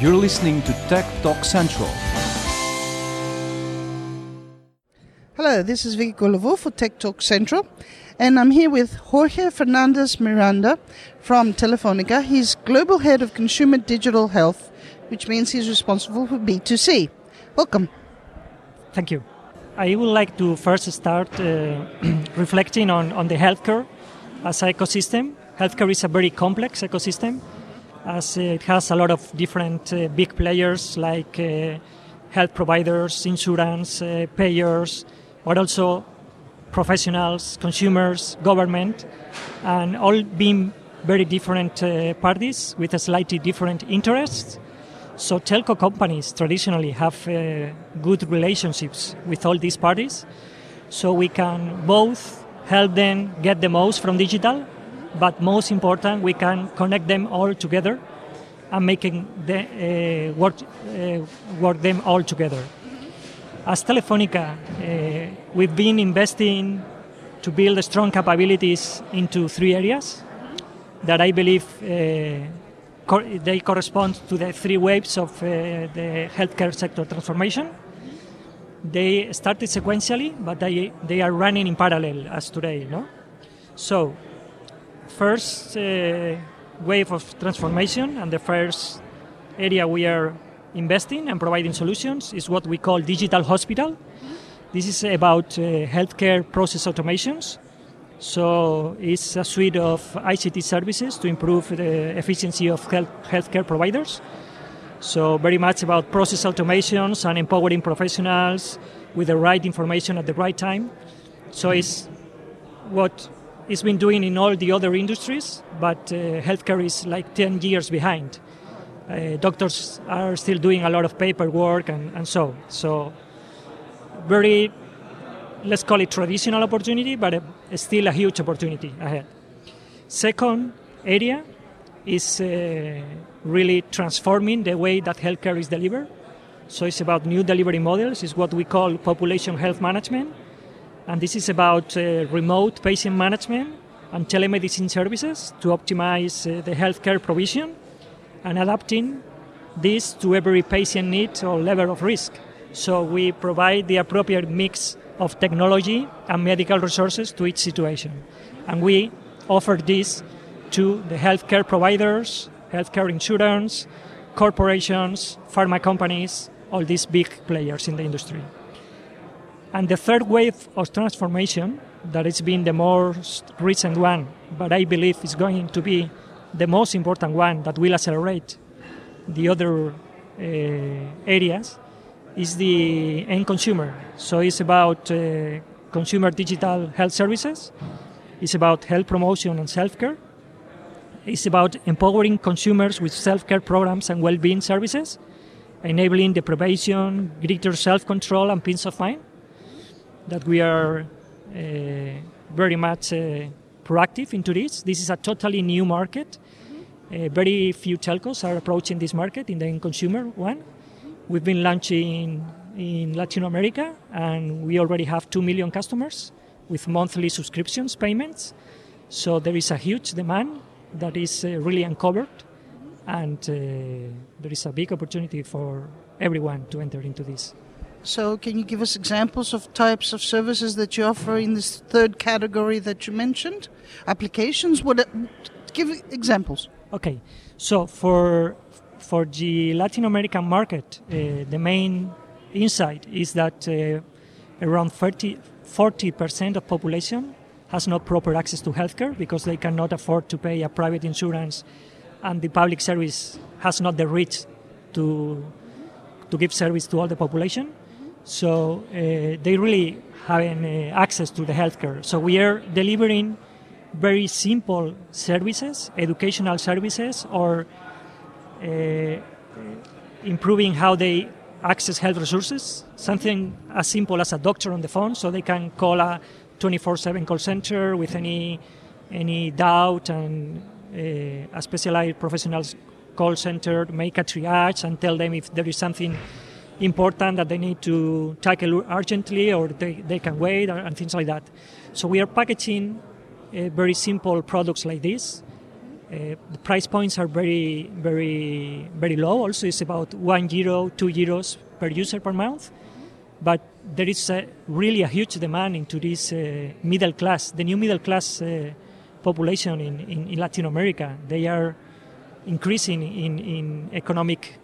You're listening to Tech Talk Central. Hello, this is Vicky Gulevo for Tech Talk Central, and I'm here with Jorge Fernandez Miranda from Telefonica. He's Global Head of Consumer Digital Health, which means he's responsible for B2C. Welcome. Thank you. I would like to first start uh, reflecting on, on the healthcare as an ecosystem. Healthcare is a very complex ecosystem as it has a lot of different uh, big players like uh, health providers, insurance, uh, payers, but also professionals, consumers, government, and all being very different uh, parties with slightly different interests. So telco companies traditionally have uh, good relationships with all these parties, so we can both help them get the most from digital but most important, we can connect them all together and making the, uh, work, uh, work them all together. As Telefonica, uh, we've been investing to build strong capabilities into three areas that I believe uh, they correspond to the three waves of uh, the healthcare sector transformation. They started sequentially, but they, they are running in parallel as today. No? So first uh, wave of transformation and the first area we are investing and providing solutions is what we call digital hospital. This is about uh, healthcare process automations. So it's a suite of ICT services to improve the efficiency of health, healthcare providers. So very much about process automations and empowering professionals with the right information at the right time. So it's what it's been doing in all the other industries, but uh, healthcare is like 10 years behind. Uh, doctors are still doing a lot of paperwork and, and so. So, very, let's call it traditional opportunity, but uh, still a huge opportunity ahead. Second area is uh, really transforming the way that healthcare is delivered. So it's about new delivery models. It's what we call population health management and this is about uh, remote patient management and telemedicine services to optimize uh, the healthcare provision and adapting this to every patient need or level of risk. So we provide the appropriate mix of technology and medical resources to each situation. And we offer this to the healthcare providers, healthcare insurance, corporations, pharma companies, all these big players in the industry. And the third wave of transformation, that has been the most recent one, but I believe is going to be the most important one that will accelerate the other uh, areas, is the end consumer. So it's about uh, consumer digital health services, it's about health promotion and self care, it's about empowering consumers with self care programs and well being services, enabling the prevention, greater self control, and peace of mind that we are uh, very much uh, proactive into this. This is a totally new market. Uh, very few telcos are approaching this market in the consumer one. We've been launching in Latin America, and we already have 2 million customers with monthly subscriptions payments. So there is a huge demand that is uh, really uncovered, and uh, there is a big opportunity for everyone to enter into this. So, can you give us examples of types of services that you offer in this third category that you mentioned? Applications? What? Give examples. Okay, so for for the Latin American market, uh, the main insight is that uh, around 30, 40% of population has no proper access to healthcare because they cannot afford to pay a private insurance, and the public service has not the reach to to give service to all the population. So uh, they really have uh, access to the healthcare. So we are delivering very simple services, educational services, or uh, improving how they access health resources. Something as simple as a doctor on the phone, so they can call a 24/7 call center with any any doubt, and a specialized professional call center make a triage and tell them if there is something important that they need to tackle urgently or they, they can wait and things like that. So we are packaging uh, very simple products like this Uh, the price points are very, very, very low. Also, it's about one euro, two euros per user per month. But there is a, really a huge demand into this uh, middle class, the new middle class uh, population in, in, in, Latin America. They are increasing in, in economic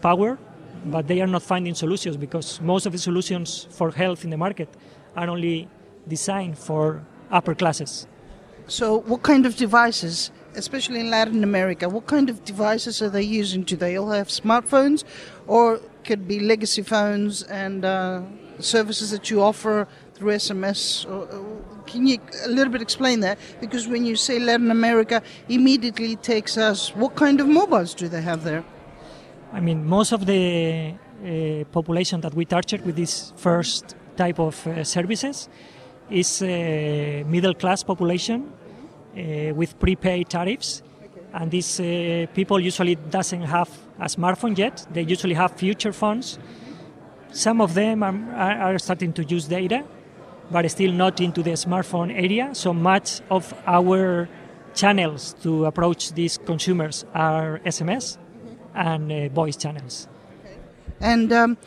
power, but they are not finding solutions because most of the solutions for health in the market are only designed for upper classes. So, what kind of devices especially in Latin America, what kind of devices are they using? Do they all have smartphones, or could be legacy phones and uh, services that you offer through SMS? Or, can you a little bit explain that? Because when you say Latin America, immediately takes us what kind of mobiles do they have there? I mean, most of the uh, population that we target with this first type of uh, services is uh, middle class population uh, with prepaid tariffs. And these uh, people usually doesn't have a smartphone yet. They usually have feature phones. Some of them are, are starting to use data, but still not into the smartphone area. So much of our channels to approach these consumers are SMS and uh, voice channels. And um,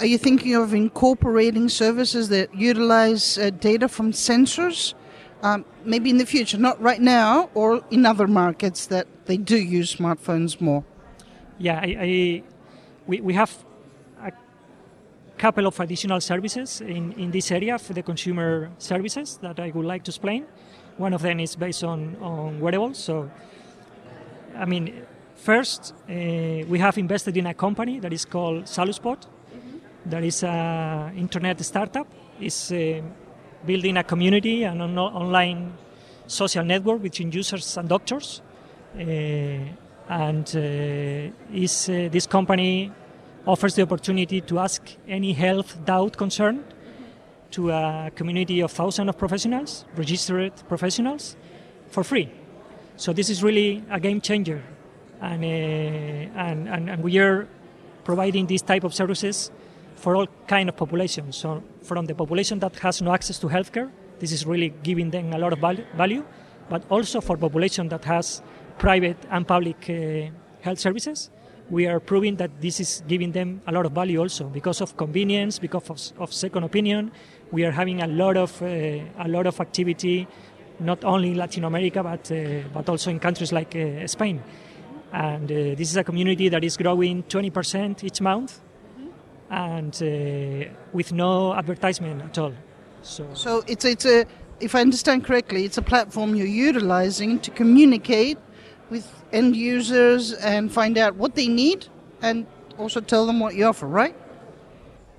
are you thinking of incorporating services that utilize uh, data from sensors um, maybe in the future, not right now, or in other markets that they do use smartphones more? Yeah, I, I, we, we have a couple of additional services in, in this area for the consumer services that I would like to explain. One of them is based on, on wearables. So, I mean, first, uh, we have invested in a company that is called SaluSpot. That is an internet startup. It's uh, building a community and an online social network between users and doctors. Uh, and uh, is, uh, this company offers the opportunity to ask any health doubt concern to a community of thousands of professionals, registered professionals, for free. So this is really a game changer, and, uh, and, and, and we are providing these type of services for all kind of populations. So from the population that has no access to healthcare, this is really giving them a lot of value, but also for population that has private and public uh, health services, we are proving that this is giving them a lot of value also because of convenience, because of, of second opinion. We are having a lot of uh, a lot of activity, not only in Latin America but uh, but also in countries like uh, Spain. And uh, this is a community that is growing 20% each month and uh, with no advertisement at all. So, so it's it's a if I understand correctly, it's a platform you're utilizing to communicate with end users and find out what they need and also tell them what you offer, right?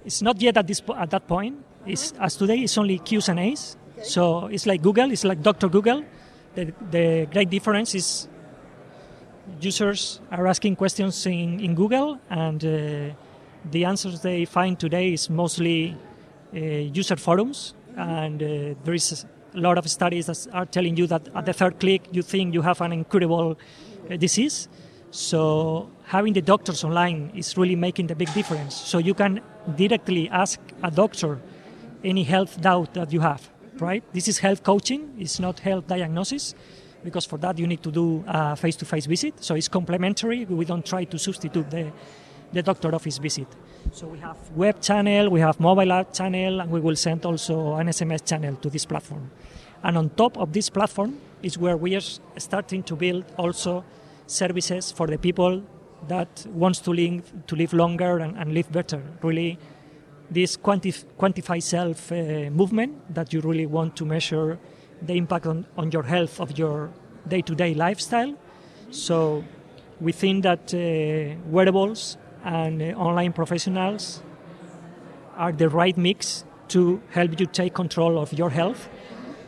It's not yet at this at that point. It's, as today, it's only Q's and A's. Okay. So it's like Google. It's like Dr. Google. The, the great difference is users are asking questions in, in Google and uh, the answers they find today is mostly uh, user forums, and uh, there is a lot of studies that are telling you that at the third click you think you have an incurable uh, disease. So having the doctors online is really making the big difference. So you can directly ask a doctor any health doubt that you have. Right? This is health coaching. It's not health diagnosis because for that you need to do a face-to-face visit. So it's complementary. We don't try to substitute the the doctor office visit. So we have web channel, we have mobile app channel, and we will send also an SMS channel to this platform. And on top of this platform is where we are starting to build also services for the people that wants to live to live longer and, and live better. Really, this quantif- quantify self uh, movement that you really want to measure the impact on, on your health of your day-to-day lifestyle. So we think that uh, wearables and uh, online professionals are the right mix to help you take control of your health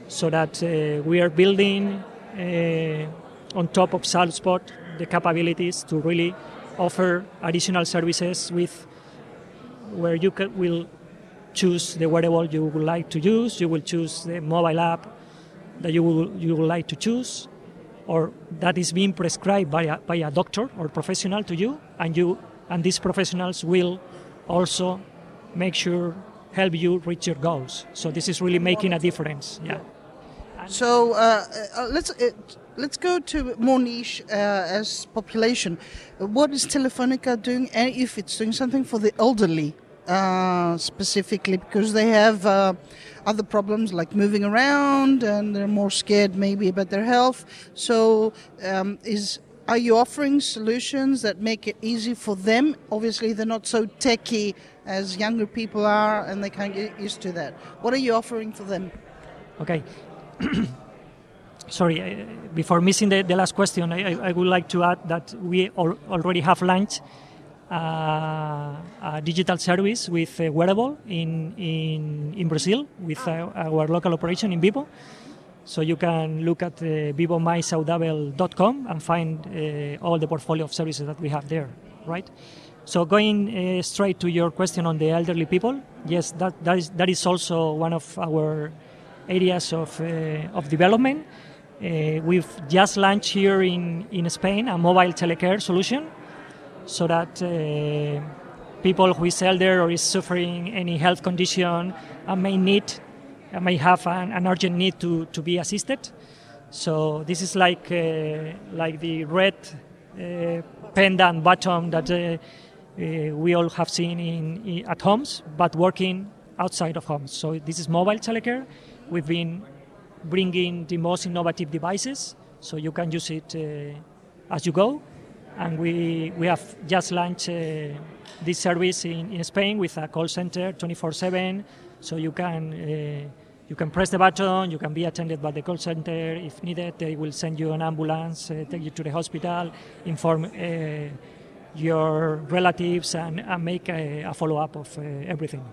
so that uh, we are building uh, on top of SaluSpot the capabilities to really offer additional services with where you can, will choose the wearable you would like to use, you will choose the mobile app that you, will, you would like to choose, or that is being prescribed by a, by a doctor or professional to you, and you and these professionals will also make sure help you reach your goals. So this is really making a difference. Yeah. So uh, uh, let's uh, let's go to more niche uh, as population. What is Telefonica doing, and if it's doing something for the elderly uh, specifically, because they have uh, other problems like moving around and they're more scared maybe about their health. So, um, is are you offering solutions that make it easy for them? Obviously, they're not so techy as younger people are, and they can't get used to that. What are you offering for them? Okay. Sorry, before missing the, the last question, I, I, would like to add that we al- already have launched a digital service with uh, wearable in, in, in Brazil with uh, our local operation in Vivo. So you can look at uh, vivomaisaudable.com and find uh, all the portfolio of services that we have there, right? So going uh, straight to your question on the elderly people, yes, that, that, is, that is also one of our areas of, uh, of development. Uh, we've just launched here in, in Spain a mobile telecare solution so that uh, people who is elder or is suffering any health condition and may need may have an, an, urgent need to, to be assisted. So this is like uh, like the red uh, pendant button that uh, uh, we all have seen in, in, at homes, but working outside of homes. So this is mobile telecare. We've been bringing the most innovative devices, so you can use it uh, as you go. And we we have just launched uh, this service in, in Spain with a call center 24/7, so you can you can press the button, you can be attended by the call center. If needed, they will send you an ambulance, uh, take you to the hospital, inform uh, your relatives, and, and make a, a follow up of uh, everything.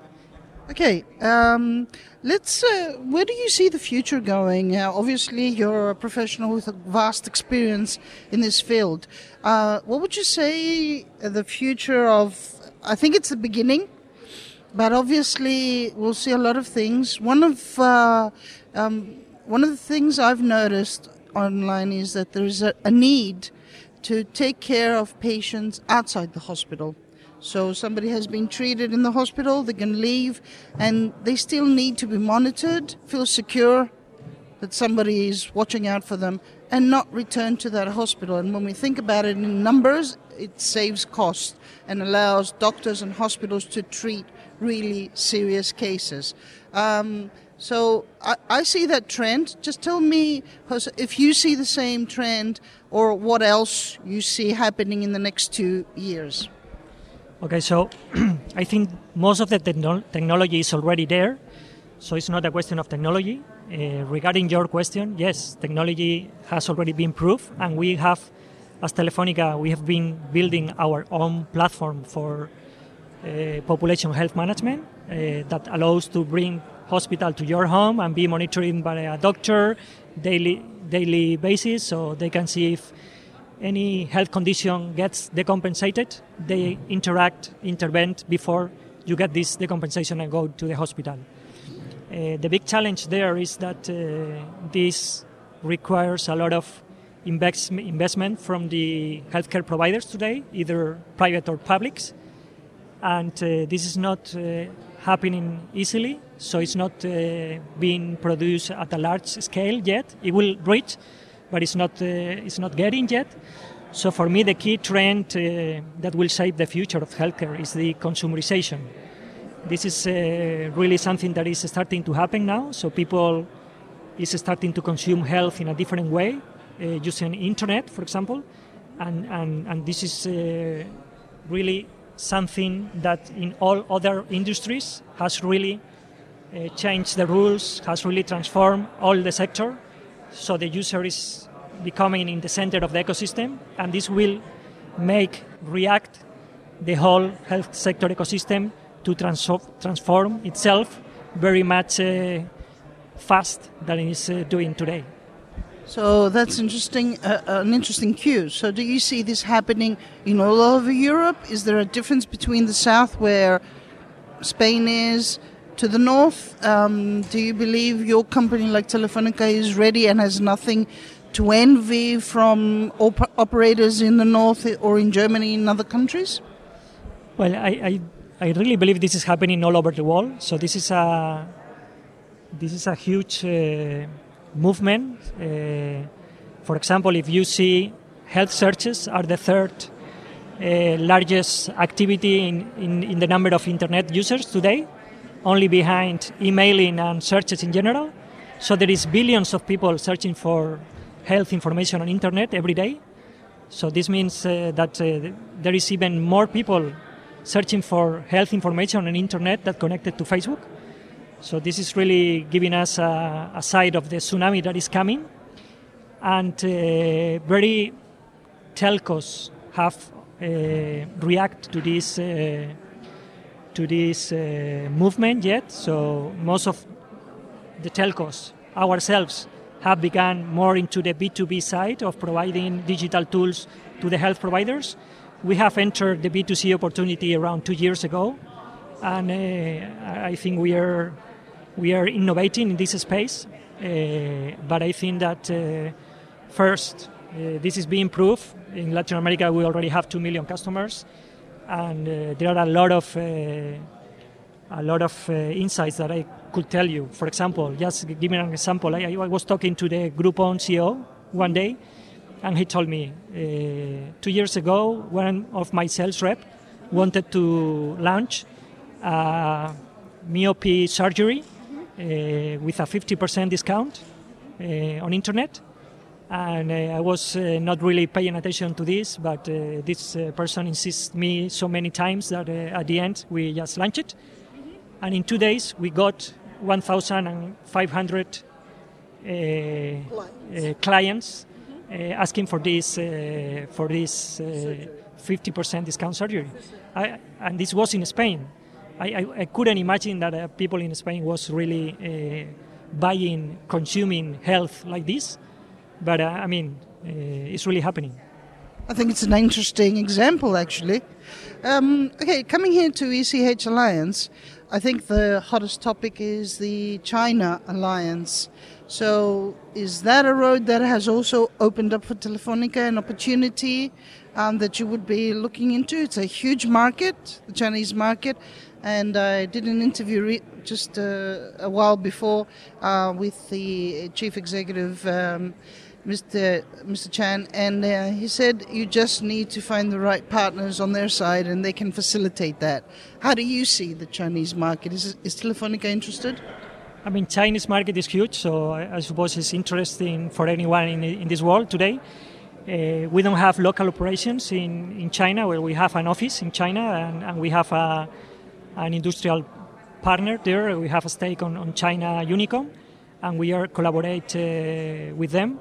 Okay, um, let's. Uh, where do you see the future going? Uh, obviously, you're a professional with a vast experience in this field. Uh, what would you say the future of? I think it's the beginning but obviously we'll see a lot of things. One of uh, um, one of the things I've noticed online is that there is a, a, need to take care of patients outside the hospital. So somebody has been treated in the hospital, they can leave, and they still need to be monitored, feel secure that somebody is watching out for them, and not return to that hospital. And when we think about it in numbers, it saves cost and allows doctors and hospitals to treat really serious cases. Um, so I, I, see that trend. Just tell me if you see the same trend or what else you see happening in the next two years. Okay, so I think most of the techno- technology is already there. So it's not a question of technology. Uh, regarding your question, yes, technology has already been proved, and we have, as Telefonica, we have been building our own platform for uh, population health management uh, that allows to bring hospital to your home and be monitored by a doctor daily daily basis so they can see if any health condition gets decompensated they interact intervene before you get this decompensation and go to the hospital uh, the big challenge there is that uh, this requires a lot of invest- investment from the healthcare providers today either private or publics and uh, this is not uh, happening easily. So it's not uh, being produced at a large scale yet. It will reach, but it's not it's not getting yet. So for me, the key trend that will shape the future of healthcare is the consumerization. This is really something that is starting to happen now. So people is starting to consume health in a different way, uh, using internet, for example, and and, and this is uh, really something that in all other industries has really uh, changed the rules, has really transformed all the sector. So the user is becoming in the center of the ecosystem, and this will make React the whole health sector ecosystem to transform itself very much uh, fast than it is uh, doing today. So that's interesting, uh, an interesting cue. So do you see this happening in all over Europe? Is there a difference between the south, where Spain is, to the north? Um, do you believe your company, like Telefonica, is ready and has nothing to envy from op- operators in the north or in Germany and other countries? Well, I, I, I really believe this is happening all over the world. So this is a this is a huge. Uh, movement. Uh, For example, if you see health searches are the third uh, largest activity in, in, in the number of internet users today, only behind emailing and searches in general. So there is billions of people searching for health information on internet every day. So this means uh, that uh, there is even more people searching for health information on internet that connected to Facebook. So this is really giving us a, a side of the tsunami that is coming, and uh, very telcos have uh, react to this uh, to this uh, movement yet. So most of the telcos ourselves have begun more into the B2B side of providing digital tools to the health providers. We have entered the B2C opportunity around two years ago, and uh, I think we are we are innovating in this space. Uh, but I think that uh, first uh, this is being proved. In Latin America, we already have two million customers, and uh, there are a lot of uh, a lot of insights that I could tell you. For example, just give me an example. I, I was talking to the Groupon CEO one day, and he told me uh, two years ago, one of my sales rep wanted to launch a myopia surgery uh, with a 50% discount uh, on internet. And uh, I was uh, not really paying attention to this, but uh, this person insisted me so many times that at the end we just launched it. And in two days we got 1,500 uh, uh, clients uh, asking for this for this 50% discount surgery, I, and this was in Spain. I, I, I couldn't imagine that people in Spain was really buying, consuming health like this. But I mean, it's really happening. I think it's an interesting example, actually. Um, okay, coming here to ECH Alliance, I think the hottest topic is the China alliance. So, is that a road that has also opened up for Telefonica an opportunity um, that you would be looking into? It's a huge market, the Chinese market, and I did an interview re- just uh, a while before uh, with the chief executive. Um, Mr. Mr. Chan, and uh, he said you just need to find the right partners on their side, and they can facilitate that. How do you see the Chinese market? Is, is Telefonica interested? I mean, Chinese market is huge, so I, suppose it's interesting for anyone in, in this world today. Uh, we don't have local operations in, in China, where we have an office in China, and, and we have a, an industrial partner there. We have a stake on, on China Unicom, and we are collaborate uh, with them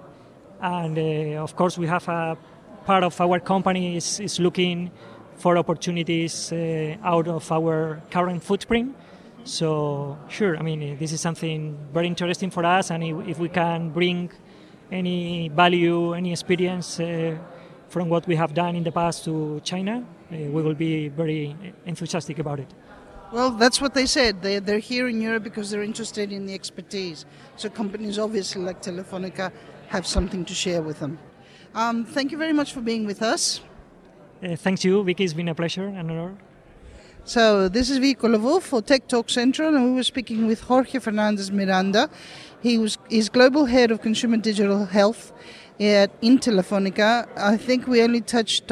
and uh, of course we have a part of our company is, is looking for opportunities uh, out of our current footprint. So sure, I mean this is something very interesting for us, and if, we can bring any value, any experience uh, from what we have done in the past to China, uh, we will be very enthusiastic about it. Well, that's what they said. They, they're here in Europe because they're interested in the expertise. So companies obviously like Telefonica have something to share with them. Um, thank you very much for being with us. Uh, thanks to you, Vicky. It's been a pleasure and honor. So this is Vicky Lavo for Tech Talk Central, and we were speaking with Jorge Fernandez Miranda. He was is global head of consumer digital health at in Telefonica. I think we only touched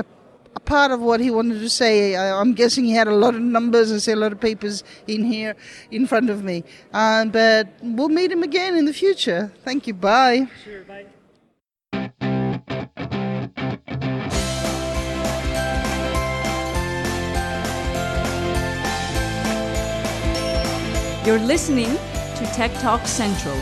a, a part of what he wanted to say. I, am guessing he had a lot of numbers. I see a lot of papers in here in front of me. Uh, but we'll meet him again in the future. Thank you. Bye. Sure. Bye. You're listening to Tech Talk Central.